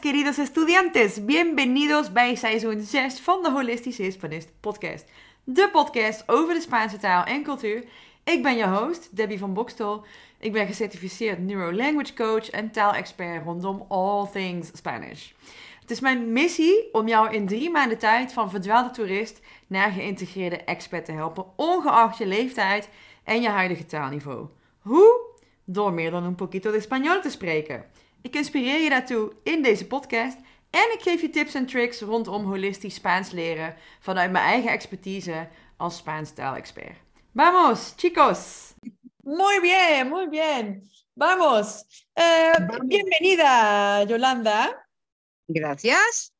Queridos estudiantes. Bienvenidos bij seizoen 6 van de Holistische Hispanist podcast. De podcast over de Spaanse taal en cultuur. Ik ben je host, Debbie van Bokstel. Ik ben gecertificeerd Neuro-Language Coach en taalexpert rondom all things Spanish. Het is mijn missie om jou in drie maanden tijd van verdwaalde toerist naar geïntegreerde expert te helpen, ongeacht je leeftijd en je huidige taalniveau. Hoe? Door meer dan een poquito de español te spreken. Ik inspireer je daartoe in deze podcast en ik geef je tips en tricks rondom holistisch Spaans leren vanuit mijn eigen expertise als Spaans taalexpert. Vamos, chicos! Muy bien, muy bien. Vamos. Uh, bienvenida, Yolanda. Gracias.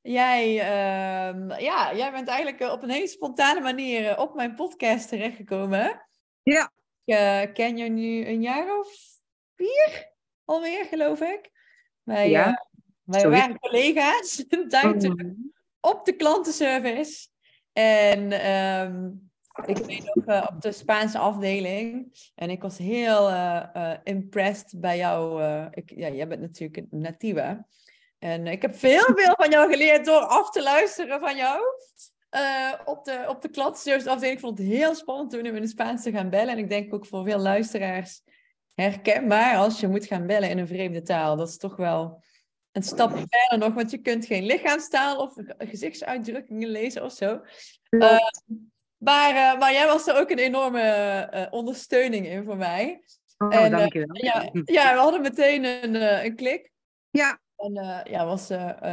Jij, uh, ja, jij bent eigenlijk op een hele spontane manier eh, op mijn podcast terechtgekomen. Ja. Ik uh, ken je nu een jaar of vier alweer, geloof ik. Wij, Ja, uh, wij waren collega's terug Mhm. op de klantenservice. En ehm, ik weet nog eh, op de Spaanse afdeling. En ik was heel eh, eh, impressed bij jou. eh, ik, ja, jij bent natuurlijk een natieve. En ik heb veel, veel van jou geleerd door af te luisteren van jou. eh, op, de, op de klantenservice afdeling. Ik vond het heel spannend toen om in het Spaans te gaan bellen. En ik denk ook voor veel luisteraars herkenbaar als je moet gaan bellen in een vreemde taal. Dat is toch wel een stapje verder nog, want je kunt geen lichaamstaal of gezichtsuitdrukkingen lezen of zo. Eh, maar, eh, maar jij was er ook een enorme eh, ondersteuning in voor mij. Oh, en, eh, dankjewel. Ja, ja, we hadden meteen een, een klik. Ja, En ja, was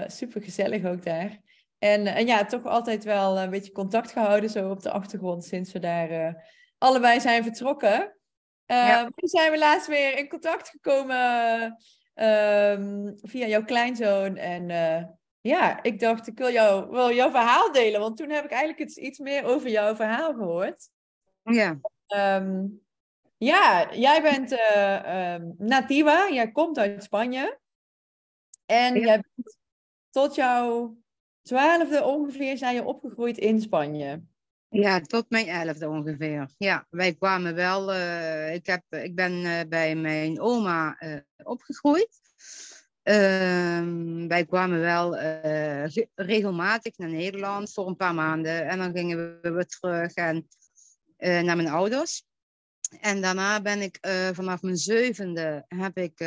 super gezellig ook daar. En, en ja, toch altijd wel een beetje contact gehouden zo op de achtergrond sinds we daar allebei zijn vertrokken. Eh, Ja. Toen zijn we laatst weer in contact gekomen ehm, via jouw kleinzoon. En eh, ja, ik dacht, ik wil, jou, wil jouw verhaal delen. Want toen heb ik eigenlijk iets, meer over jouw verhaal gehoord. ja, Ehm, ja, jij bent eh, ehm, nativa, jij komt uit Spanje. En Ja. jij bent tot jouw twaalfde ongeveer zijn je opgegroeid in Spanje. Ja, tot mijn elfde ongeveer. Ja, wij kwamen wel. eh, ik, heb, ik ben eh, bij mijn oma eh, opgegroeid. Ehm, wij kwamen wel ge- regelmatig naar Nederland voor een paar maanden. En dan gingen we weer terug en, naar mijn ouders. En daarna ben ik vanaf mijn zevende heb ik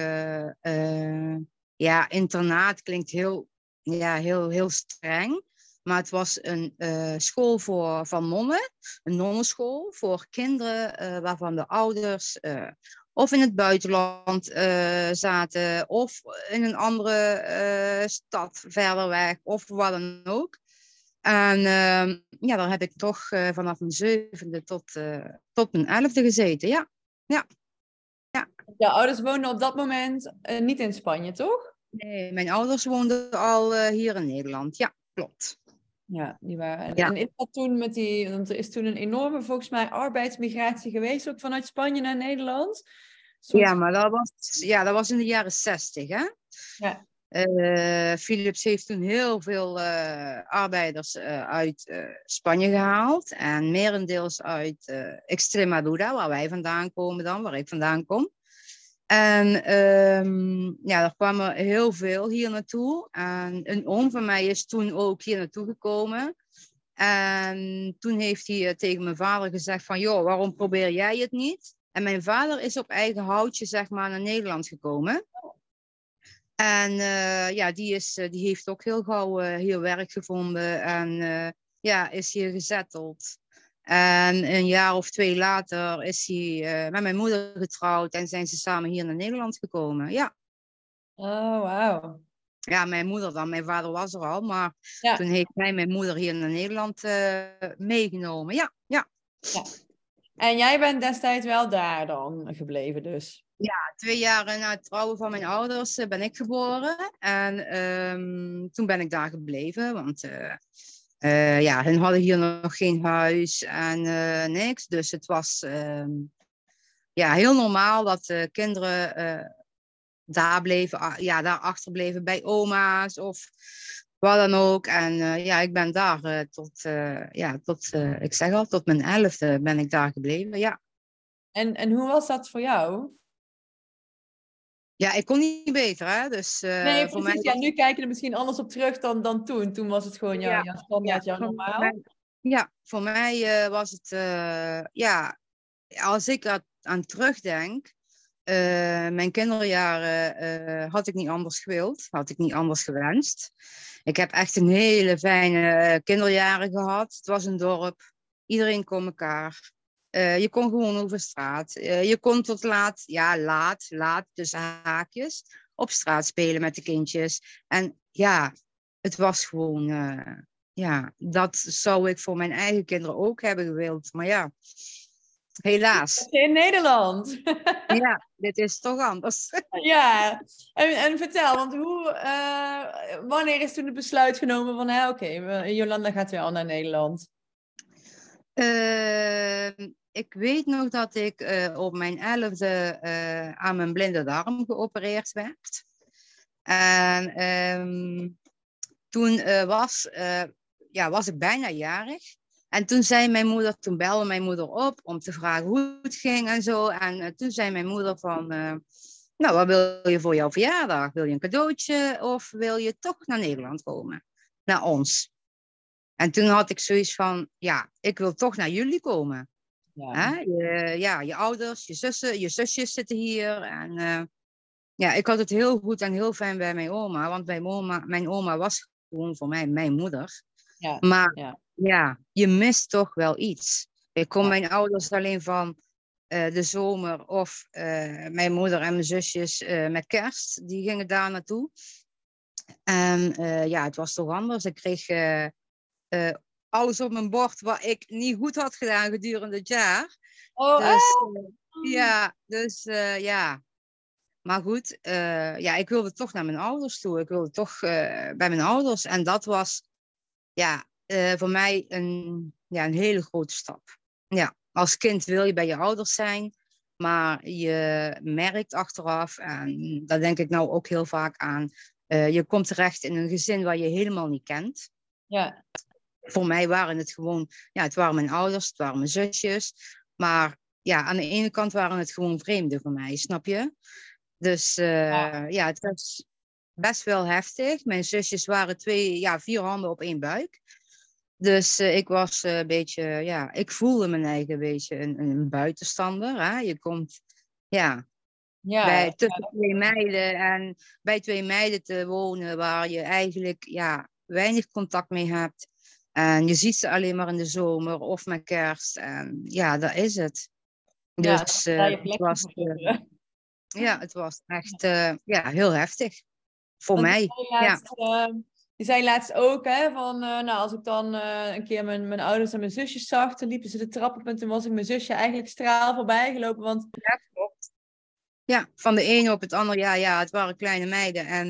ja, internaat klinkt heel, ja, heel, heel streng. Maar het was een eh, school voor, van nonnen, een nonnenschool voor kinderen eh, waarvan de ouders eh, of in het buitenland zaten of in een andere stad verder weg of wat dan ook. En ehm, ja, daar heb ik toch vanaf mijn zevende tot, tot mijn elfde gezeten. Ja, Jouw ouders woonden op dat moment niet in Spanje, toch? nee, mijn ouders woonden al hier in Nederland. Ja, klopt. Ja, die waren. En, Ja. en is dat toen met die, want er is toen een enorme, volgens mij, arbeidsmigratie geweest, ook vanuit Spanje naar Nederland. Ja, maar dat was, ja, dat was in de jaren zestig, hè? Ja. Eh, Philips heeft toen heel veel eh, arbeiders eh, uit Spanje gehaald. En merendeels uit Extremadura, waar wij vandaan komen dan, waar ik vandaan kom. En ehm, ja, er kwamen heel veel hier naartoe. En een oom van mij is toen ook hier naartoe gekomen. En toen heeft hij eh, tegen mijn vader gezegd van, joh, waarom probeer jij het niet? En mijn vader is op eigen houtje, zeg maar, naar Nederland gekomen. En eh, ja, die, is, eh, die heeft ook heel gauw eh, hier werk gevonden en ja, is hier gezetteld. En een jaar of twee later is hij eh, met mijn moeder getrouwd en zijn ze samen hier naar Nederland gekomen. Ja, Oh, wauw. ja mijn moeder dan. Mijn vader was er al, maar Ja. toen heeft hij mijn moeder hier naar Nederland eh, meegenomen. Ja, ja. En jij bent destijds wel daar dan gebleven, dus. twee jaar na het trouwen van mijn ouders eh, ben ik geboren. En ehm, toen ben ik daar gebleven, want eh, ja, hun hadden hier nog geen huis en eh, niks. Dus het was ehm, ja, heel normaal dat de kinderen eh, daar bleven, ja, daar achterbleven bij oma's of wat dan ook. En eh, ja, ik ben daar eh, tot, eh, ja, tot eh, ik zeg al, tot mijn elfde ben ik daar gebleven, ja. En, en hoe was dat voor jou? Ja, ik kon niet beter, hè. Dus, uh, nee, voor precies. Mij ja, nu kijk je er misschien anders op terug dan, dan toen. Toen was het gewoon jouw, ja, jouw standaard, jouw normaal. ja, voor mij uh, was het... Uh, ja, als ik er aan terugdenk... mijn kinderjaren had ik niet anders gewild. Had ik niet anders gewenst. Ik heb echt een hele fijne kinderjaren gehad. Het was een dorp. Iedereen kon elkaar. Uh, je kon gewoon over straat. Uh, je kon tot laat, ja, laat, laat, dus haakjes, op straat spelen met de kindjes. En ja, het was gewoon, uh, ja, dat zou ik voor mijn eigen kinderen ook hebben gewild. Maar ja, helaas. In Nederland. ja, dit is toch anders. ja, en, en vertel, want hoe, wanneer is toen het besluit genomen van, oké, okay, Jolanda gaat weer al naar Nederland? Uh, ik weet nog dat ik uh, op mijn elfde uh, aan mijn blinde darm geopereerd werd. En um, toen uh, was, ja, was ik bijna jarig. En toen zei mijn moeder, toen belde mijn moeder op om te vragen hoe het ging en zo. En toen zei mijn moeder van, nou, wat wil je voor jouw verjaardag? Wil je een cadeautje of wil je toch naar Nederland komen? Naar ons. En toen had ik zoiets van, ja, ik wil toch naar jullie komen. Ja. Je, ja, je ouders, je zussen, je zusjes zitten hier. En uh, ja, ik had het heel goed en heel fijn bij mijn oma. Want mijn oma, mijn oma was gewoon voor mij mijn moeder. Ja. Maar ja. ja, je mist toch wel iets. Ik kon mijn ouders alleen van uh, de zomer of uh, mijn moeder en mijn zusjes met kerst. Die gingen daar naartoe. En ja, het was toch anders. Ik kreeg alles op mijn bord wat ik niet goed had gedaan gedurende het jaar. Oh, dus, uh, ja, dus uh, ja. Maar goed, uh, ja, ik wilde toch naar mijn ouders toe. Ik wilde toch bij mijn ouders. En dat was ja, voor mij een, ja, een hele grote stap. Ja, als kind wil je bij je ouders zijn. Maar je merkt achteraf, en daar denk ik nou ook heel vaak aan, je komt terecht in een gezin waar je helemaal niet kent. Ja voor mij waren het gewoon, ja, het waren mijn ouders, het waren mijn zusjes. Maar ja, aan de ene kant waren het gewoon vreemden voor mij, snap je? Dus uh, ja. het was best wel heftig. Mijn zusjes waren twee, ja, vier handen op één buik. Dus uh, ik was uh, een beetje, ja, ik voelde mijn eigen een beetje een, een buitenstander. Hè? Je komt, ja, ja, bij, tussen ja. twee meiden en bij twee meiden te wonen waar je eigenlijk ja, weinig contact mee hebt. En je ziet ze alleen maar in de zomer of met kerst. En ja, dat is het. Dus ja, uh, het, was, uh, ja, het was echt uh, ja, heel heftig. Voor Want mij. Laatst, ja. je zei laatst ook, hè, van nou, als ik dan een keer mijn, mijn ouders en mijn zusjes zag, dan liepen ze de trap op en toen was ik mijn zusje eigenlijk straal voorbij gelopen. Want... Ja, klopt. Ja, van de ene op het andere, ja, ja, het waren kleine meiden. En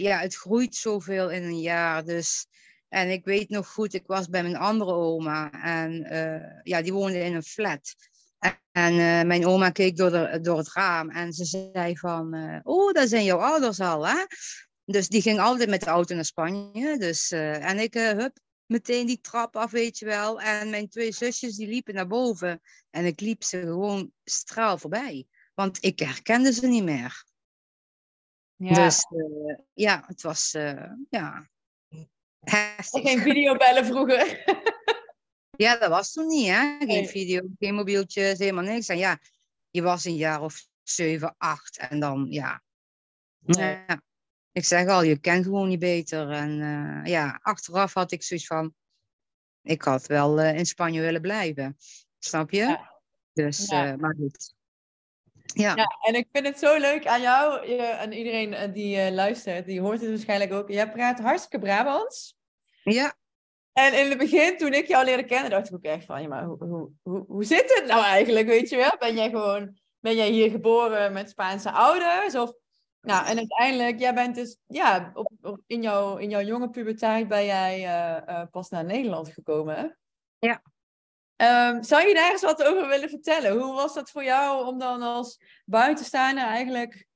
ja, het groeit zoveel in een jaar. Dus en ik weet nog goed, ik was bij mijn andere oma en uh, ja, die woonde in een flat. En uh, mijn oma keek door, de, door het raam en ze zei van, uh, oh, daar zijn jouw ouders al, hè? Dus die ging altijd met de auto naar Spanje. Dus, en ik, hup, meteen die trap af, weet je wel. En mijn twee zusjes, die liepen naar boven. En ik liep ze gewoon straal voorbij. Want ik herkende ze niet meer. Ja. Dus ja, het was, ja, Heftig. Geen videobellen vroeger. ja, dat was toen niet, hè? Geen nee. video, geen mobieltjes, helemaal niks. En ja, je was een jaar of zeven, acht en dan, ja. Nee. ja. Ik zeg al, je kent gewoon niet beter. En uh, ja, achteraf had ik zoiets van, ik had wel uh, in Spanje willen blijven. Snap je? Ja. Dus, ja. Uh, maar goed. Ja. ja, en ik vind het zo leuk aan jou en iedereen eh, die uh, luistert, die hoort het waarschijnlijk ook. Jij praat hartstikke Brabants. Ja. En in het begin, toen ik jou leerde kennen, dacht ik ook echt van, ja, maar hoe, hoe, hoe, hoe zit het nou eigenlijk, weet je wel? Ben jij gewoon, ben jij hier geboren met Spaanse ouders? Of, nou, en uiteindelijk, jij bent dus, ja, op, op, in, jouw, in jouw jonge puberteit ben jij uh, pas naar Nederland gekomen, Ja. Um, zou je daar eens wat over willen vertellen? Hoe was dat voor jou om dan als buitenstaander eigenlijk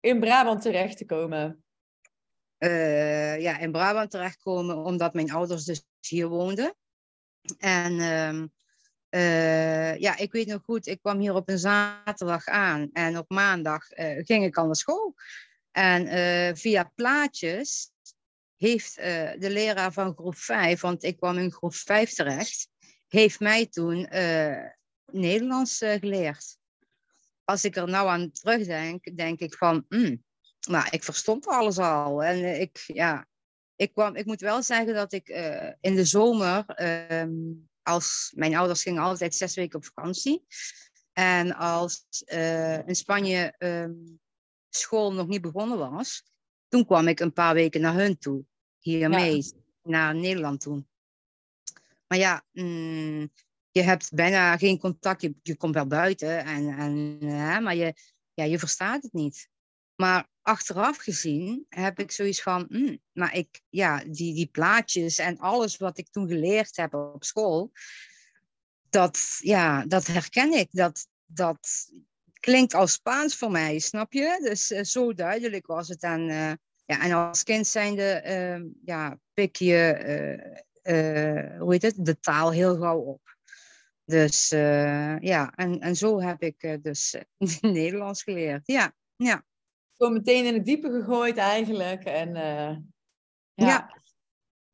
in Brabant terecht te komen? Uh, ja, in Brabant terechtkomen omdat mijn ouders dus hier woonden. En um, eh, ja, ik weet nog goed, ik kwam hier op een zaterdag aan en op maandag eh, ging ik al naar school. En eh, via plaatjes heeft de leraar van groep 5, want ik kwam in groep 5 terecht, heeft mij toen Nederlands geleerd. Als ik er nou aan terugdenk, denk ik van, mm, maar ik verstond alles al. En ik, ja, ik, kwam, ik moet wel zeggen dat ik in de zomer ehm, als mijn ouders gingen altijd zes weken op vakantie. En als in Spanje um, school nog niet begonnen was, toen kwam ik een paar weken naar hun toe, hiermee, ja. naar Nederland toe. Maar ja, mm, je hebt bijna geen contact, je, je komt wel buiten, en, en, hè, maar je, ja, je verstaat het niet. Maar achteraf gezien heb ik zoiets van, mm, maar ik, ja, die, die plaatjes en alles wat ik toen geleerd heb op school, dat, ja, dat herken ik. Dat, dat klinkt als Spaans voor mij, snap je? Dus uh, zo duidelijk was het. En, uh, ja, en als kind zijnde, uh, ja, pik je, eh, hoe heet het, de taal heel gauw op. Dus ja, en, en zo heb ik dus Nederlands geleerd. Ja, ja gewoon meteen in het diepe gegooid eigenlijk. En, ja. ja.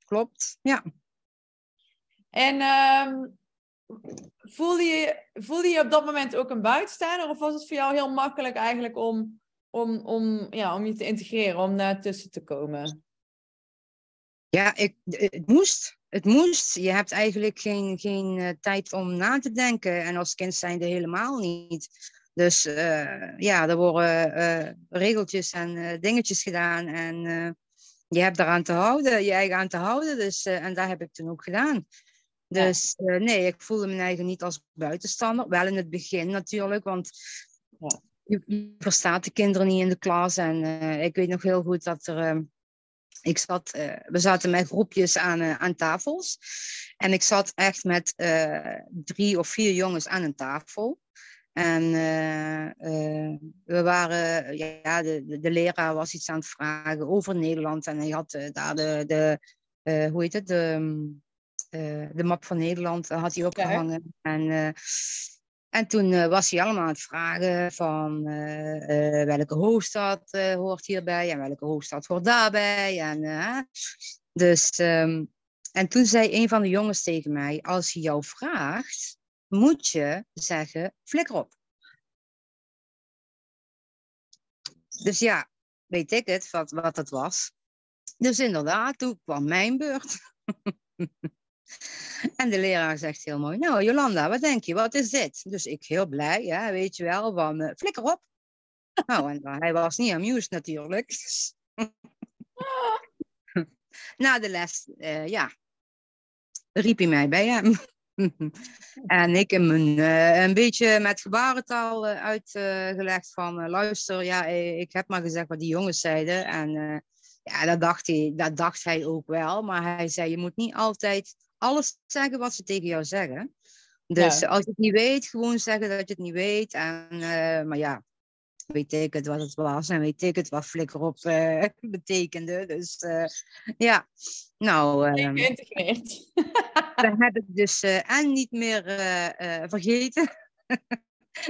klopt. Ja. En um, voelde, je, voelde je op dat moment ook een buitenstaander? Of was het voor jou heel makkelijk eigenlijk om, om, om, ja, om je te integreren, om daar tussen te komen? Ja, ik, het moest. Het moest. Je hebt eigenlijk geen, geen uh, tijd om na te denken. En als kind zijn er helemaal niet. Dus uh, ja, er worden uh, regeltjes en dingetjes gedaan. En je hebt daaraan te houden, je eigen aan te houden. Dus, en dat heb ik toen ook gedaan. Dus ja. nee, ik voelde me eigen niet als buitenstander. Wel in het begin natuurlijk, want ja. je, je, verstaat de kinderen niet in de klas. En ik weet nog heel goed dat er ik zat, uh, we zaten met groepjes aan, uh, aan tafels. En ik zat echt met uh, drie of vier jongens aan een tafel. En we waren, ja, de, de, de, leraar was iets aan het vragen over Nederland. En hij had daar de, de hoe heet het, de, de map van Nederland had hij opgehangen. Ja. En, en toen was hij allemaal aan het vragen van welke hoofdstad hoort hierbij en welke hoofdstad hoort daarbij. En, dus, um, en toen zei een van de jongens tegen mij, als hij jou vraagt, moet je zeggen, flikker op. Dus ja, weet ik het, wat, wat het was. Dus inderdaad, toen kwam mijn beurt. en de leraar zegt heel mooi, nou Jolanda, wat denk je, wat is dit? Dus ik heel blij, ja, weet je wel, van uh, flikker op. nou, en hij was niet amused natuurlijk. Na de les, uh, ja, riep hij mij bij hem. en ik heb een, uh, een beetje met gebarentaal uitgelegd van, luister, ja, ik heb maar gezegd wat die jongens zeiden. En ja, dat dacht, hij, dat dacht hij ook wel. Maar hij zei, je moet niet altijd alles zeggen wat ze tegen jou zeggen. Dus ja. als je het niet weet, gewoon zeggen dat je het niet weet. En, maar ja, weet ik het wat het was en weet ik het wat flikker op uh, betekende. Dus uh, ja, nou... Uh, Geïntegreerd. dat heb ik dus en niet meer vergeten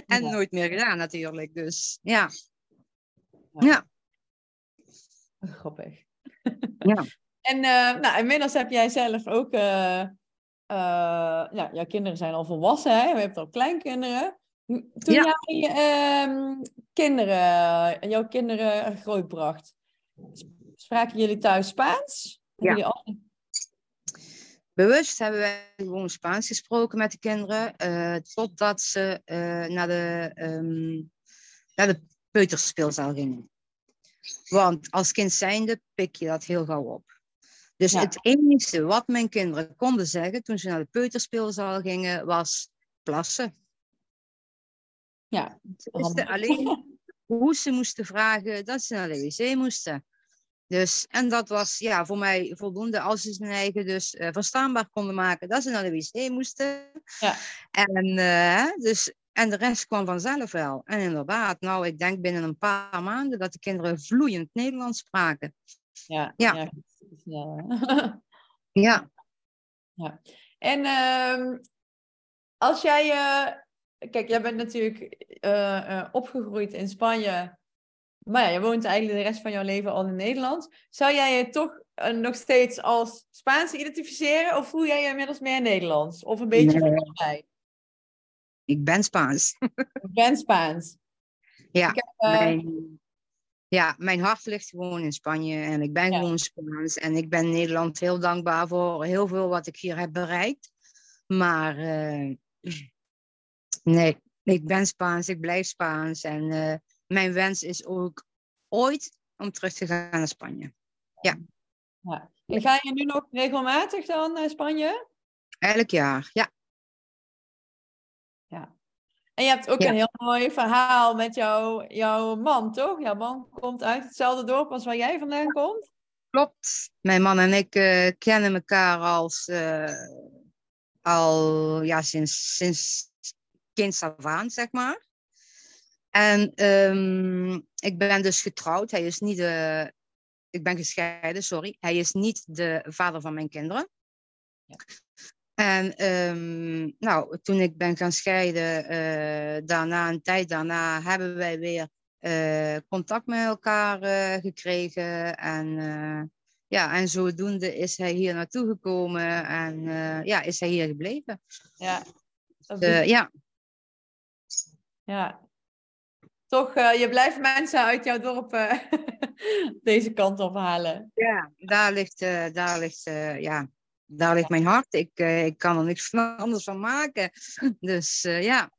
en ja. nooit meer gedaan natuurlijk. Dus ja. Ja. ja. Grappig. ja. En nou, inmiddels heb jij zelf ook... ja, jouw kinderen zijn al volwassen, hè? We hebben al kleinkinderen. Toen ja. jij uh, kinderen, jouw kinderen grootbracht, spraken jullie thuis Spaans? Ja. Al... Bewust hebben wij gewoon Spaans gesproken met de kinderen, uh, totdat ze uh, naar, de, um, naar de peuterspeelzaal gingen. Want als kind zijnde pik je dat heel gauw op. Dus ja. het enige wat mijn kinderen konden zeggen toen ze naar de peuterspeelzaal gingen, was plassen. Ja, alleen hoe ze moesten vragen dat ze naar de wc moesten. Dus, en dat was ja, voor mij voldoende als ze hun eigen dus uh, verstaanbaar konden maken dat ze naar de wc moesten. Ja. En, uh, dus, en de rest kwam vanzelf wel. En inderdaad, nou, ik denk binnen een paar maanden dat de kinderen vloeiend Nederlands spraken. Ja, ja. ja. Ja. ja. ja. En uh, als jij, uh, kijk, jij bent natuurlijk uh, opgegroeid in Spanje, maar ja, je woont eigenlijk de rest van jouw leven al in Nederland. Zou jij je toch nog steeds als Spaans identificeren of voel jij je inmiddels meer Nederlands? Of een beetje nee. van allebei? Ik ben Spaans. Ik ben Spaans. Ja, heb, mijn, ja, mijn hart ligt gewoon in Spanje en ik ben gewoon Spaans. En ik ben Nederland heel dankbaar voor heel veel wat ik hier heb bereikt. Maar uh, nee, ik ben Spaans, ik blijf Spaans. En uh, mijn wens is ook ooit om terug te gaan naar Spanje. Ja. ja. En ga je nu nog regelmatig dan naar Spanje? Elk jaar, ja. Ja. En je hebt ook een heel mooi verhaal met jouw, jouw man, toch? Jouw man komt uit hetzelfde dorp als waar jij vandaan komt? Klopt. Mijn man en ik uh, kennen elkaar als, uh, al ja, sinds, sinds kinds af aan, zeg maar. En um, ik ben dus getrouwd. Hij is niet de. Ik ben gescheiden, sorry. Hij is niet de vader van mijn kinderen. Ja. En um, nou, toen ik ben gaan scheiden, uh, daarna, een tijd daarna, hebben wij weer uh, contact met elkaar uh, gekregen. En ja, en zodoende is hij hier naartoe gekomen en ja, is hij hier gebleven. Ja. Dus, ja. Ja. Toch, je blijft mensen uit jouw dorp deze kant op halen. Ja, daar ligt, daar ligt ja, daar ligt mijn hart. Ik, uh, ik kan er niks anders van maken. Dus uh, ja.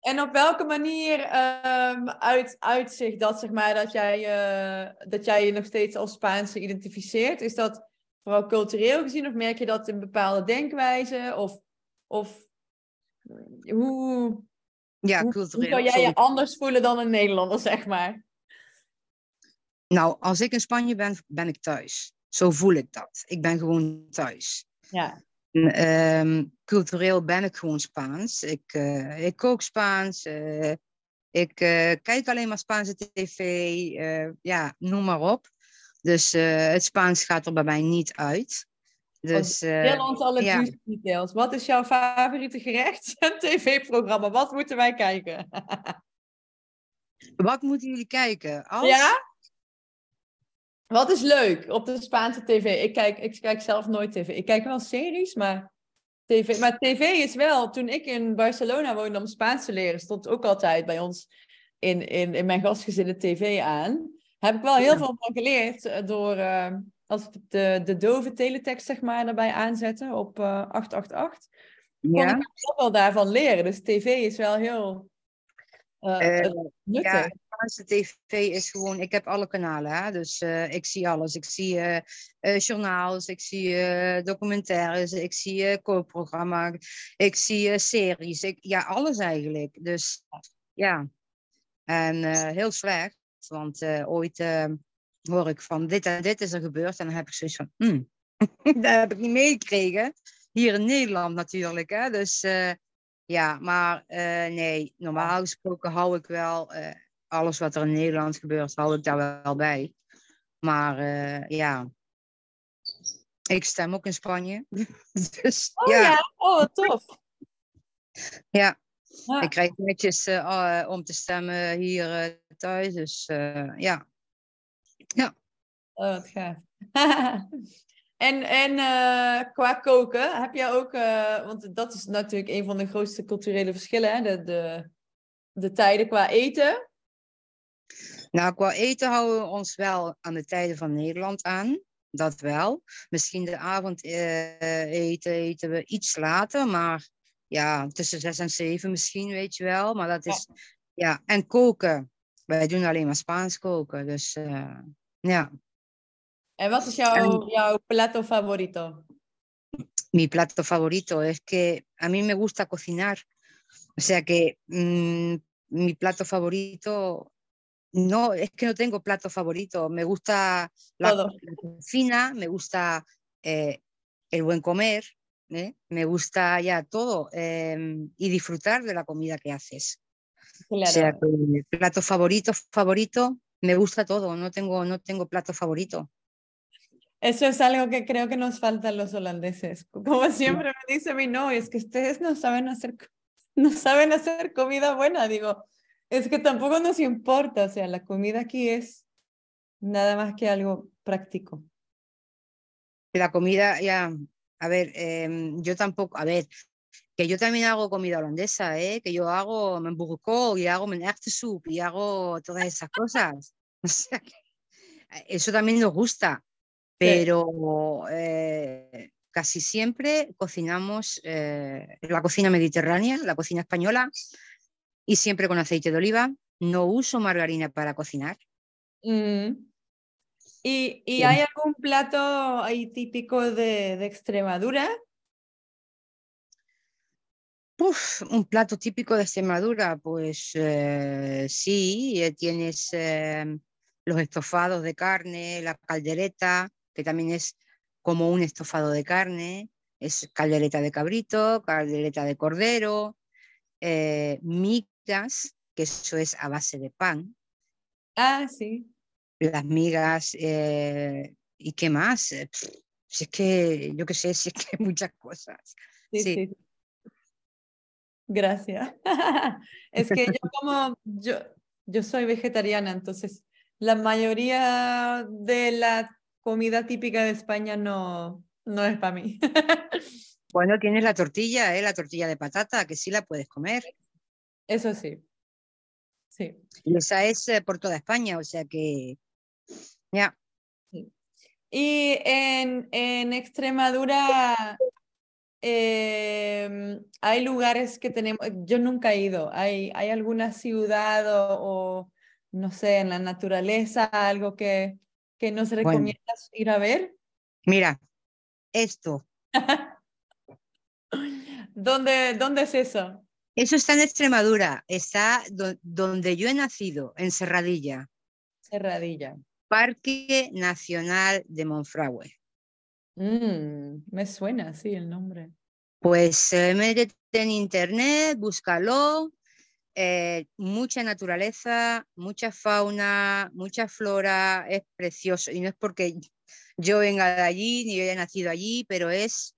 En op welke manier um, uit, uitzicht dat, zeg maar, dat jij, uh, dat jij je nog steeds als Spaanse identificeert? Is dat vooral cultureel gezien of merk je dat in bepaalde denkwijze? Of, of hoe, ja, hoe, cultureel. Hoe zou jij je anders voelen dan een Nederlander, zeg maar? Nou, als ik in Spanje ben, ben ik thuis. Zo voel ik dat. Ik ben gewoon thuis. Ja. Um, cultureel ben ik gewoon Spaans. Ik, uh, ik kook Spaans. Uh, ik uh, kijk alleen maar Spaanse tv. ja, noem maar op. Dus het Spaans gaat er bij mij niet uit. Dus, Deel ons alle ja. details. Wat is jouw favoriete gerecht en tv-programma? Wat moeten wij kijken? Wat moeten jullie kijken? Als... Ja? Wat is leuk op de Spaanse tv? Ik kijk, ik kijk zelf nooit tv. Ik kijk wel series, maar tv, maar tv is wel... Toen ik in Barcelona woonde om Spaans te leren... stond ook altijd bij ons in, in, in mijn gastgezin de tv aan. Heb ik wel heel veel van geleerd eh, door... Uh, als ik de, de dove teletext zeg maar erbij aanzetten op uh, 888... Ja. kon ik heel veel daarvan leren. Dus tv is wel heel uh, nuttig. Ja Spaanse tv is gewoon, ik heb alle kanalen, hè? dus uh, ik zie alles. Ik zie uh, uh, journaals, ik zie documentaires, ik zie kookprogramma's, ik zie series, ik, ja, alles eigenlijk. Dus ja, en heel slecht, want ooit hoor ik van dit en dit is er gebeurd en dan heb ik zoiets van, hmm, dat heb ik niet meegekregen. Hier in Nederland natuurlijk, hè? dus ja, maar nee, normaal gesproken hou ik wel alles wat er in Nederland gebeurt, hou ik daar wel bij. Maar uh, ja, ik stem ook in Spanje. dus, oh ja, ja. oh tof. Ja. ja. ik krijg netjes om te stemmen hier thuis. Dus ja. Ja. Oh, wat gaaf. en en qua koken, heb jij ook, want dat is natuurlijk een van de grootste culturele verschillen, hè? De, de, de tijden qua eten. Nou, qua eten houden we ons wel aan de tijden van Nederland aan. Dat wel. Misschien de avond uh, eten, eten we iets later, maar ja, tussen zes en zeven misschien, weet je wel. Maar dat is, ja, en koken. Wij doen alleen maar Spaans koken, dus uh, ja. En wat is jouw, en, jouw plato favorito? Mi plato favorito es que a mí me gusta cocinar. O sea que mmm, mi plato favorito No, es que no tengo plato favorito. Me gusta la, la cocina, me gusta eh, el buen comer, ¿eh? me gusta ya todo eh, y disfrutar de la comida que haces. Claro. O sea, plato favorito, favorito, me gusta todo. No tengo, no tengo plato favorito. Eso es algo que creo que nos falta a los holandeses. Como siempre me dice mi novio, es que ustedes no saben hacer no saben hacer comida buena. Digo, es que tampoco nos importa, o sea, la comida aquí es nada más que algo práctico. La comida, ya, a ver, em, yo tampoco, a ver, que yo también hago comida holandesa, ¿eh? que yo hago mijn y hago soup y hago todas esas cosas. O sea, eso también nos gusta, pero eh, casi siempre cocinamos eh, la cocina mediterránea, la cocina española, y siempre con aceite de oliva. No uso margarina para cocinar. Mm. ¿Y, ¿Y, hay algún plato ahí típico de, de Extremadura? Uf, un plato típico de Extremadura, pues eh, sí, tienes los estofados de carne, la caldereta, que también es como un estofado de carne, es caldereta de cabrito, caldereta de cordero, eh, migas, que eso es a base de pan. Ah, sí. Las migas, eh, ¿y qué más? Eh, si es que, yo qué sé, si es que hay muchas cosas. Sí, sí. Gracias. es que yo como, yo, yo soy vegetariana, entonces la mayoría de la comida típica de España no, no es para mí. bueno, tienes la tortilla, ¿eh? la tortilla de patata, que sí la puedes comer. Eso sí. Sí. Y esa es eh, por toda España, o sea que ya. Y en, en Extremadura em, hay lugares que tenemos, yo nunca he ido, hay, hay alguna ciudad o, no sé, en la naturaleza, algo que, que nos recomiendas ir a ver? Mira, esto. ¿Dónde, ¿Dónde es eso? Eso está en Extremadura, está donde yo he nacido, en Serradilla. Serradilla. Parque Nacional de Monfragüe. Mm, me suena, sí, el nombre. Pues eh, métete en internet, búscalo, eh, mucha naturaleza, mucha fauna, mucha flora, es precioso. Y no es porque yo venga de allí ni haya nacido allí, pero es,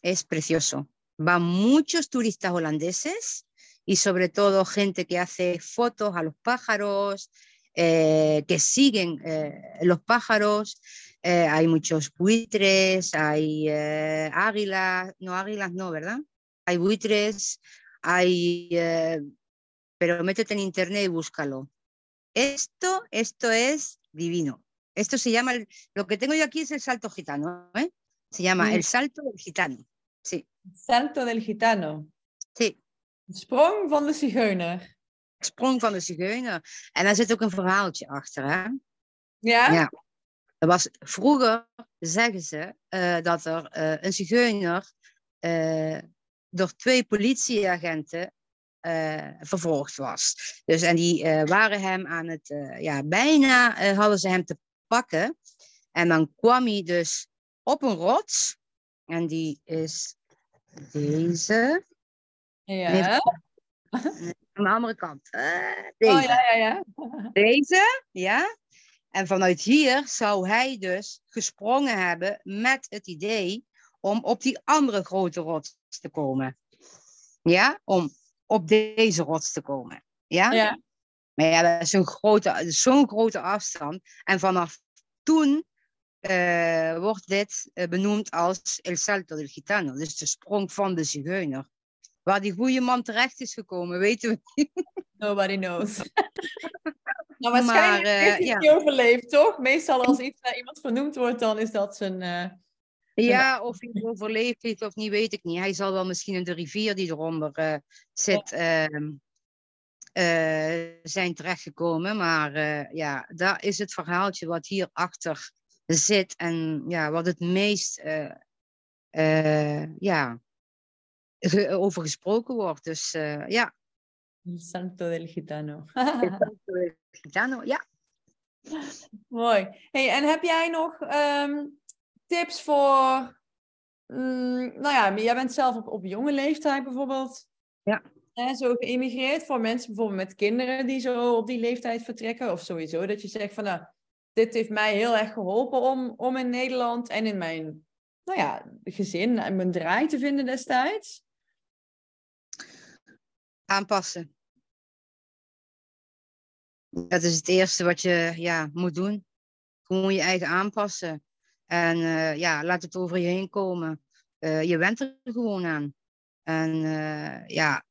es precioso. Van muchos turistas holandeses y sobre todo gente que hace fotos a los pájaros, eh, que siguen eh, los pájaros. hay muchos buitres, hay águilas, no águilas no, ¿verdad? Hay buitres, hay, eh, pero métete en internet y búscalo. Esto, esto es divino. Esto se llama, lo que tengo yo aquí es el salto gitano, ¿eh? Se llama mm. el salto del gitano. Sí. Salto del gitano. Sí. Sprong van de zigeuner. Sprong van de zigeuner. En daar zit ook een verhaaltje achter, hè? Ja? Ja. Er was, vroeger zeggen ze uh, dat er uh, een zigeuner uh, door twee politieagenten uh, vervolgd was. Dus, en die uh, waren hem aan het, uh, ja, bijna hadden ze hem te pakken. En dan kwam hij dus op een rots. En die is deze. Ja. aan de andere kant. deze. Oh, ja, ja, ja. Deze, ja. En vanuit hier zou hij dus gesprongen hebben met het idee om op die andere grote rots te komen. Ja, om op deze rots te komen. Ja? ja. Maar ja, dat is zo'n grote, zo'n grote afstand. En vanaf toen uh, wordt dit uh, benoemd als El Salto del Gitano, dus de sprong van de zigeuner. Waar die goede man terecht is gekomen, weten we niet. Nobody knows. nou, waarschijnlijk maar, uh, heeft hij ja. overleefd, toch? Meestal als iets naar iemand vernoemd wordt, dan is dat zijn ja, of hij overleefd heeft of niet, weet ik niet. Hij zal wel misschien in de rivier die eronder uh, zit uh, uh, zijn terechtgekomen. Maar uh, ja, daar is het verhaaltje wat hierachter zit en ja, wat het meest ja, over gesproken wordt. Dus ja. El Santo del Gitano. El Santo del Gitano, ja. Mooi. Hey, en heb jij nog um, tips voor, mm, nou ja, jij bent zelf op, op jonge leeftijd bijvoorbeeld. Ja. Hè, zo geïmmigreerd voor mensen bijvoorbeeld met kinderen die zo op die leeftijd vertrekken. Of sowieso dat je zegt van, nou, dit heeft mij heel erg geholpen om, om in Nederland en in mijn, nou ja, gezin en mijn draai te vinden destijds. Aanpassen. Dat is het eerste wat je ja, moet doen. Gewoon je eigen aanpassen. En uh, ja, laat het over je heen komen. Uh, je went er gewoon aan. En uh, ja,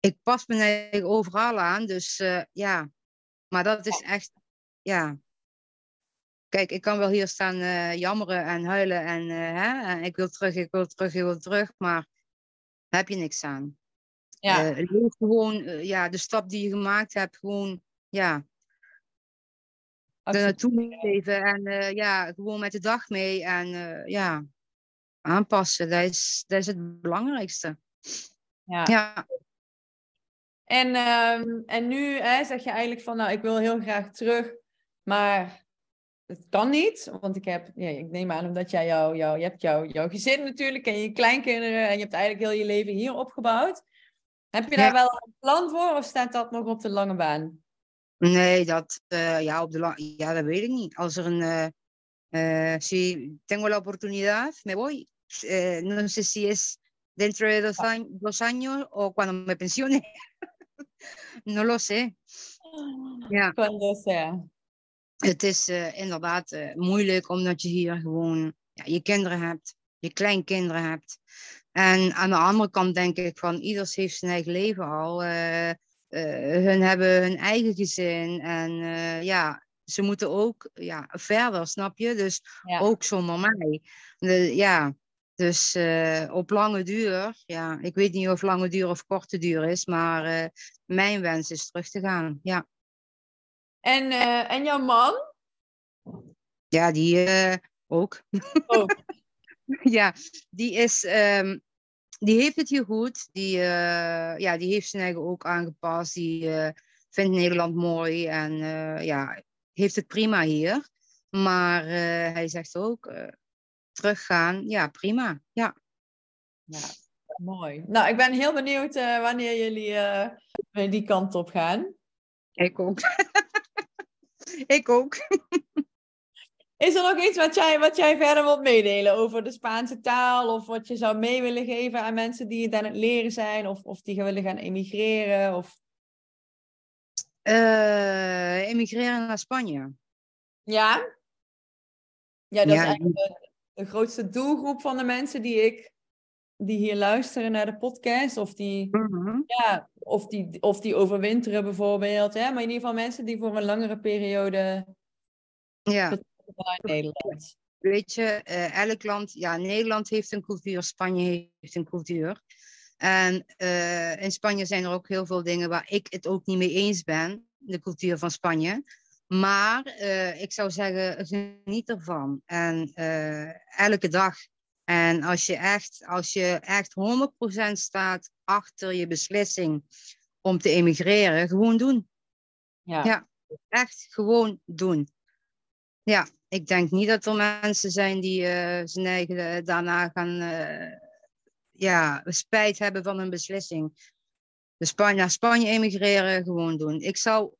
ik pas me eigenlijk overal aan. Dus ja, maar dat is echt, ja. Kijk, ik kan wel hier staan jammeren en huilen en, hè, en ik wil terug, ik wil terug, ik wil terug. Maar daar heb je niks aan. Ja. leef gewoon, ja, de stap die je gemaakt hebt, gewoon, ja, er naartoe leven en uh, ja, gewoon met de dag mee en uh, ja, aanpassen. Dat is, dat is het belangrijkste. Ja. ja. En, um, en nu hè, zeg je eigenlijk van, nou, ik wil heel graag terug, maar het kan niet, want ik heb, ja, ik neem aan omdat jij jou, jou, je hebt jou, jouw gezin natuurlijk en je kleinkinderen en je hebt eigenlijk heel je leven hier opgebouwd. Heb je daar wel een plan voor of staat dat nog op de lange baan? Nee, dat, uh, ja, op de ja, dat weet ik niet. Als er een, uh, uh, si tengo la oportunidad, me voy. No sé si es dentro de dos, años, dos años o cuando me pensione. no lo sé. Ja. Cuando sea. Het is inderdaad moeilijk omdat je hier gewoon ja, je kinderen hebt, je kleinkinderen hebt. En aan de andere kant denk ik van ieders heeft zijn eigen leven al. Uh, hun hebben hun eigen gezin en uh, ja, ze moeten ook ja, verder, snap je? Dus ja. ook zonder mij. De, ja, dus uh, op lange duur, ja, ik weet niet of lange duur of korte duur is, maar mijn wens is terug te gaan, ja. En, en jouw man? Ja, die ook. ook. ja, die is um, die heeft het hier goed. Die, uh, ja, die heeft zijn eigen ook aangepast. Die uh, vindt Nederland mooi en uh, ja, heeft het prima hier. Maar hij zegt ook, teruggaan, ja, prima. Ja. ja, mooi. Nou, ik ben heel benieuwd wanneer jullie die kant op gaan. Ik ook. ik ook. Is er nog iets wat jij, wat jij verder wilt meedelen over de Spaanse taal? Of wat je zou mee willen geven aan mensen die het aan het leren zijn? Of, of die willen gaan emigreren? Of... Uh, emigreren naar Spanje. Ja? Ja, dat is eigenlijk de, de, grootste doelgroep van de mensen die ik... Die hier luisteren naar de podcast. Of die, mm-hmm. ja, of die, of die overwinteren bijvoorbeeld. Hè? Maar in ieder geval mensen die voor een langere periode... Ja Nederland? Weet je, uh, elk land, ja, Nederland heeft een cultuur, Spanje heeft een cultuur. En uh, in Spanje zijn er ook heel veel dingen waar ik het ook niet mee eens ben, de cultuur van Spanje. Maar uh, ik zou zeggen, geniet ervan. En elke dag. En als je echt, als je echt 100% staat achter je beslissing om te emigreren, gewoon doen. Ja. ja, echt gewoon doen. Ja, ik denk niet dat er mensen zijn die uh, zijn eigen uh, daarna gaan uh, ja, spijt hebben van hun beslissing. Dus Spanje, naar Spanje emigreren, gewoon doen. Ik zou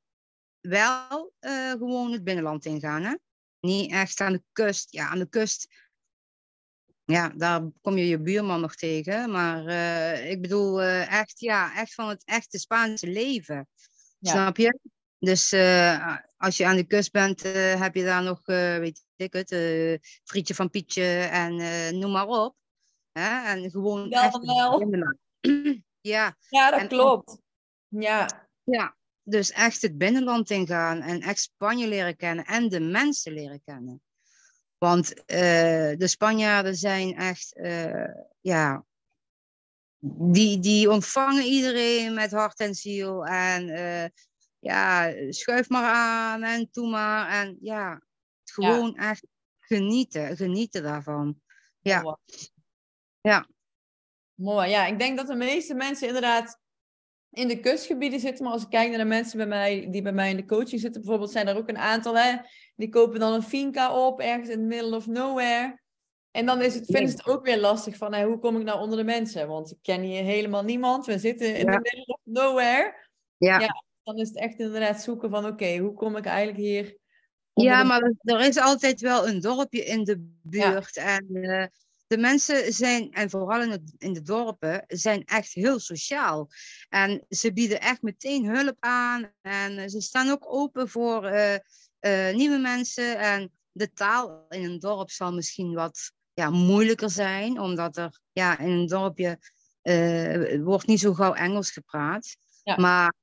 wel gewoon het binnenland ingaan. Hè? Niet echt aan de kust. Ja, aan de kust. Ja, daar kom je je buurman nog tegen. Maar ik bedoel echt, ja, echt van het echte Spaanse leven. Ja. Snap je? Dus uh, als je aan de kust bent, uh, heb je daar nog, uh, weet ik het, frietje van Pietje en noem maar op. Hè? En gewoon ja, echt wel. ja. ja, dat en, klopt. Ja. ja, dus echt het binnenland ingaan en echt Spanje leren kennen en de mensen leren kennen. Want de Spanjaarden zijn echt, ja, die, die ontvangen iedereen met hart en ziel. En ja, schuif maar aan en toe maar. En ja, gewoon echt genieten, genieten daarvan. Ja. Mooi. Ja. Mooi, ja. Ik denk dat de meeste mensen inderdaad in de kustgebieden zitten. Maar als ik kijk naar de mensen bij mij, die bij mij in de coaching zitten, bijvoorbeeld, zijn er ook een aantal, hè, die kopen dan een finca op, ergens in the middle of nowhere. En dan is het, vinden ze het ook weer lastig van, hoe kom ik nou onder de mensen? Want ik ken hier helemaal niemand. We zitten in the middle of nowhere. Ja. ja dan is het echt inderdaad zoeken van oké, hoe kom ik eigenlijk hier? Ja, maar er is altijd wel een dorpje in de buurt. En uh, de mensen zijn, en vooral in, het, in de dorpen, zijn echt heel sociaal. En ze bieden echt meteen hulp aan. En ze staan ook open voor uh, uh, nieuwe mensen. En de taal in een dorp zal misschien wat ja, moeilijker zijn, omdat er ja, in een dorpje wordt niet zo gauw Engels gepraat. Ja. Maar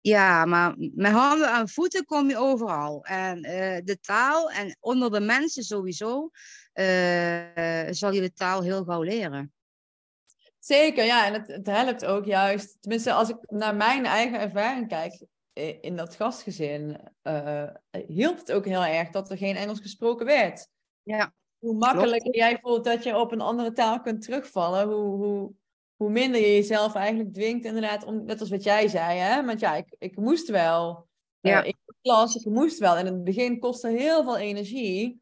ja, maar met handen en voeten kom je overal. En uh, de taal en onder de mensen sowieso uh, zal je de taal heel gauw leren. Zeker, ja. En het, het helpt ook juist. Tenminste, als ik naar mijn eigen ervaring kijk in dat gastgezin, uh, hielp het ook heel erg dat er geen Engels gesproken werd. Ja. Hoe makkelijker jij voelt dat je op een andere taal kunt terugvallen, hoe, hoe, hoe minder je jezelf eigenlijk dwingt, inderdaad, om, net als wat jij zei, hè? Want ja, ik, ik moest wel. Ja. Uh, ik klas, ik moest wel. En in het begin kostte heel veel energie,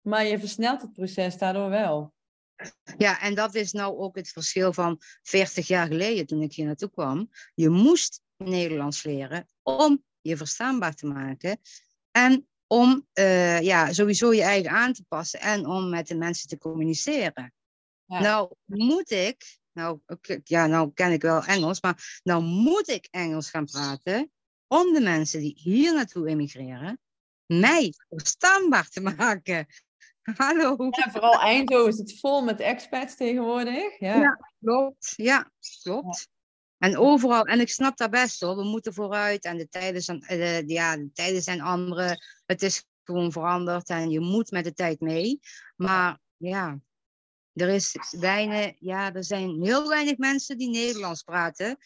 maar je versnelt het proces daardoor wel. Ja, en dat is nou ook het verschil van 40 jaar geleden toen ik hier naartoe kwam. Je moest Nederlands leren om je verstaanbaar te maken en om uh, ja, sowieso je eigen aan te passen en om met de mensen te communiceren. Ja. Nou moet ik nou, ja, nou ken ik wel Engels, maar nou moet ik Engels gaan praten om de mensen die hier naartoe emigreren, mij verstaanbaar te maken. Hallo. Ja, vooral Eindhoven is het vol met expats tegenwoordig. Ja, ja klopt. Ja, klopt. En overal, en ik snap dat best hoor, we moeten vooruit en de tijden zijn, uh, ja, de tijden zijn andere. Het is gewoon veranderd en je moet met de tijd mee. Maar ja, er is weinig, ja, er zijn heel weinig mensen die Nederlands praten,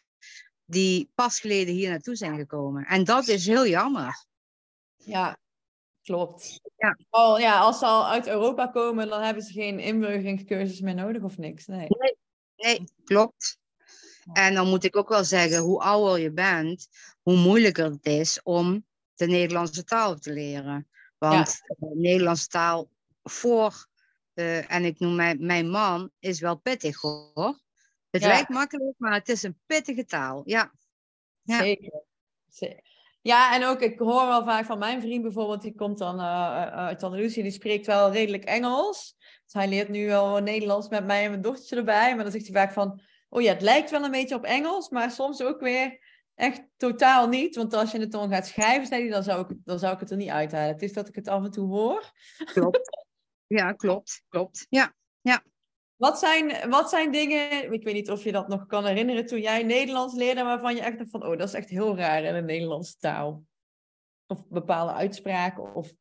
die pas geleden hier naartoe zijn gekomen. En dat is heel jammer. Ja, klopt. Ja. Al, ja, als ze al uit Europa komen, dan hebben ze geen inburgeringscursus meer nodig of niks. Nee, nee, nee klopt. En dan moet ik ook wel zeggen, hoe ouder je bent, hoe moeilijker het is om de Nederlandse taal te leren. Want de Nederlandse taal voor uh, en ik noem mijn, mijn man, is wel pittig hoor. Het lijkt makkelijk, maar het is een pittige taal. Ja. ja. Zeker. Ja, en ook, ik hoor wel vaak van mijn vriend bijvoorbeeld, die komt dan uh, uit Andalusië, die spreekt wel redelijk Engels. Dus hij leert nu wel Nederlands met mij en mijn dochtertje erbij. Maar dan zegt hij vaak van, oh ja, het lijkt wel een beetje op Engels, maar soms ook weer echt totaal niet. Want als je het dan gaat schrijven, zei hij, dan zou ik, dan zou ik het er niet uithalen. Het is dat ik het af en toe hoor. Klopt. Ja, klopt, klopt. Ja, ja. Wat zijn, wat zijn dingen, ik weet niet of je dat nog kan herinneren, toen jij Nederlands leerde, waarvan je echt dacht van, oh, dat is echt heel raar in de Nederlandse taal? Of bepaalde uitspraken, of...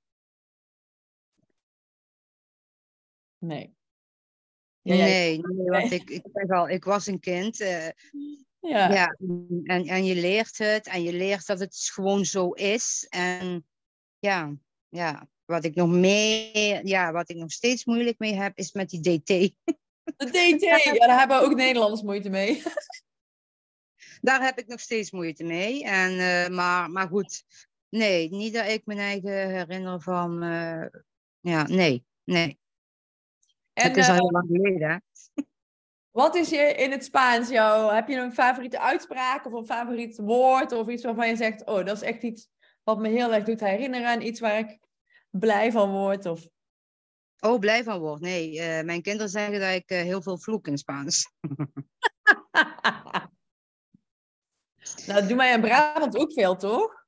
Nee. Ja, nee, nee, want ik, ik zeg al, ik was een kind. Uh, ja. ja en, en je leert het en je leert dat het gewoon zo is. En ja, ja, wat ik nog meer, ja, wat ik nog steeds moeilijk mee heb, is met die DT. De DT, ja, daar hebben we ook Nederlanders moeite mee. Daar heb ik nog steeds moeite mee. En, uh, maar, maar goed, nee, niet dat ik mijn eigen herinner van, uh, ja, nee, nee. En, het is al heel lang geleden. Wat is je in het Spaans jouw, heb je een favoriete uitspraak of een favoriet woord of iets waarvan je zegt, oh, dat is echt iets wat me heel erg doet herinneren aan iets waar ik blij van wordt? Of... Oh, blij van word. Nee, uh, mijn kinderen zeggen dat ik uh, heel veel vloek in Spaans. nou, doe mij in Brabant ook veel, toch?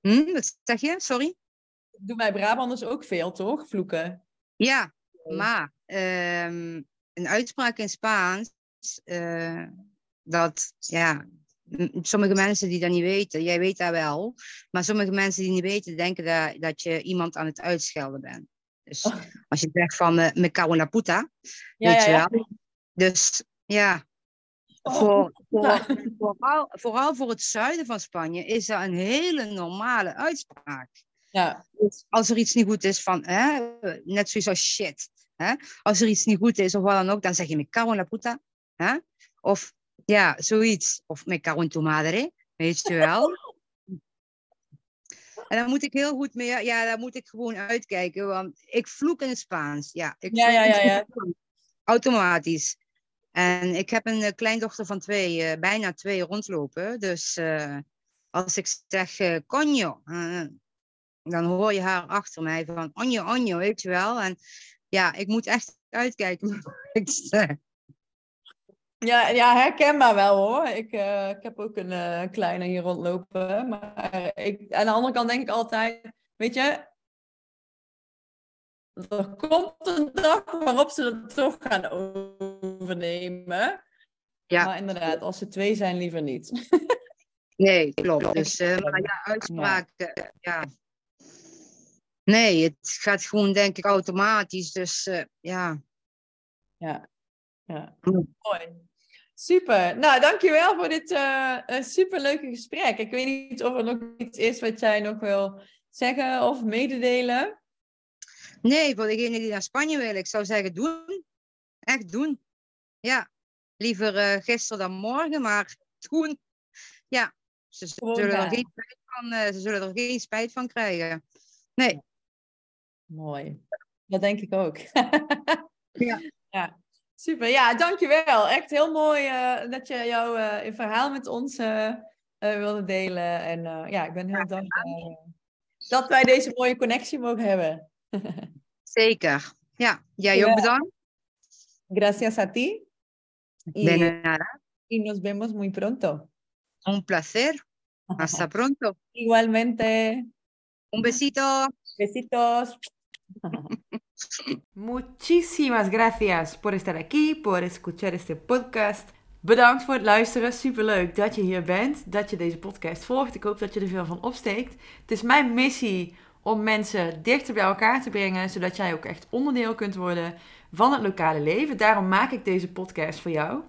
Hm, wat zeg je? Sorry? Doe mij Brabanders ook veel, toch? Vloeken. Ja, maar um, een uitspraak in Spaans, uh, dat, ja, sommige mensen die dat niet weten, jij weet dat wel, maar sommige mensen die niet weten, denken dat, dat je iemand aan het uitschelden bent. Dus oh. als je zegt van uh, me cago la puta, ja, weet ja, je wel. Dus ja, oh. voor, voor, vooral, vooral voor het zuiden van Spanje is dat een hele normale uitspraak. Ja. Dus als er iets niet goed is van, hè, net zoals als shit. Hè? Als er iets niet goed is of wat dan ook, dan zeg je me cago la puta. Hè? Of ja, zoiets. Of met cago en tu madre, weet je wel. En dan moet ik heel goed mee, ja, daar moet ik gewoon uitkijken, want ik vloek in het Spaans. Ja, ik ja, ja, ja, ja. Automatisch. En ik heb een uh, kleindochter van twee, uh, bijna twee rondlopen. Dus uh, als ik zeg uh, conjo, dan hoor je haar achter mij van onjo, onjo, weet je wel. En ja, ik moet echt uitkijken. Ja, ja, herkenbaar wel hoor. Ik, uh, ik heb ook een uh, kleine hier rondlopen. Maar ik, aan de andere kant denk ik altijd, weet je, er komt een dag waarop ze het toch gaan overnemen. Ja. Maar inderdaad, als ze twee zijn, liever niet. nee, klopt. Dus, uh, maar ja, uitspraken, ja. Nee, het gaat gewoon, denk ik, automatisch. Dus ja. Ja, ja. Mooi. Super. Nou, dankjewel voor dit uh, superleuke gesprek. Ik weet niet of er nog iets is wat jij nog wil zeggen of mededelen. Nee, voor degene die naar Spanje willen, ik zou zeggen doen. Echt doen. Ja, liever uh, gisteren dan morgen, maar doen. Ja, ze zullen, er geen spijt van, uh, ze zullen er geen spijt van krijgen. Nee. Mooi. Dat denk ik ook. ja. ja. Super, ja, dankjewel. Echt heel mooi uh, dat je jouw uh, verhaal met ons uh, wilde delen. En ja, ik ben heel dankbaar dat wij deze mooie connectie mogen hebben. Zeker. Ja, jij ja. ook bedankt. Gracias a ti. Y, De nada. Y nos vemos muy pronto. Un placer. Hasta pronto. Igualmente. Un besito. Besitos. Muchísimas gracias por estar aquí, por escuchar este podcast. Bedankt voor het luisteren. Superleuk dat je hier bent, dat je deze podcast volgt. Ik hoop dat je er veel van opsteekt. Het is mijn missie om mensen dichter bij elkaar te brengen, zodat jij ook echt onderdeel kunt worden van het lokale leven. Daarom maak ik deze podcast voor jou.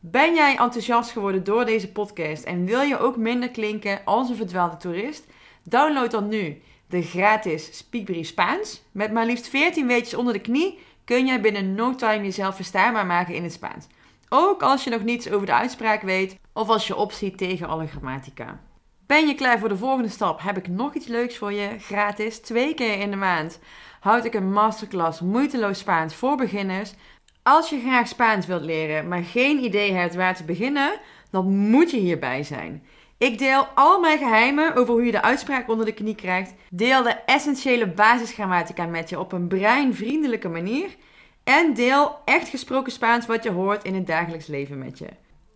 Ben jij enthousiast geworden door deze podcast en wil je ook minder klinken als een verdwaalde toerist? Download dan nu de gratis Speakbrief Spaans. Met maar liefst 14 weetjes onder de knie kun jij binnen no time jezelf verstaanbaar maken in het Spaans. Ook als je nog niets over de uitspraak weet of als je opziet tegen alle grammatica. Ben je klaar voor de volgende stap? Heb ik nog iets leuks voor je. Gratis, twee keer in de maand, houd ik een masterclass moeiteloos Spaans voor beginners. Als je graag Spaans wilt leren, maar geen idee hebt waar te beginnen, dan moet je hierbij zijn. Ik deel al mijn geheimen over hoe je de uitspraak onder de knie krijgt. Deel de essentiële basisgrammatica met je op een breinvriendelijke manier. En deel echt gesproken Spaans wat je hoort in het dagelijks leven met je.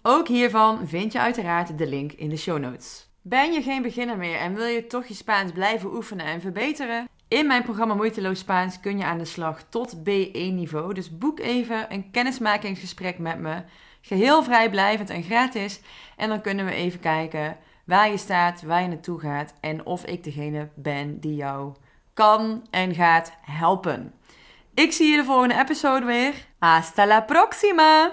Ook hiervan vind je uiteraard de link in de show notes. Ben je geen beginner meer en wil je toch je Spaans blijven oefenen en verbeteren? In mijn programma Moeiteloos Spaans kun je aan de slag tot B1-niveau. Dus boek even een kennismakingsgesprek met me. Geheel vrijblijvend en gratis. En dan kunnen we even kijken waar je staat, waar je naartoe gaat en of ik degene ben die jou kan en gaat helpen. Ik zie je de volgende episode weer. Hasta la próxima!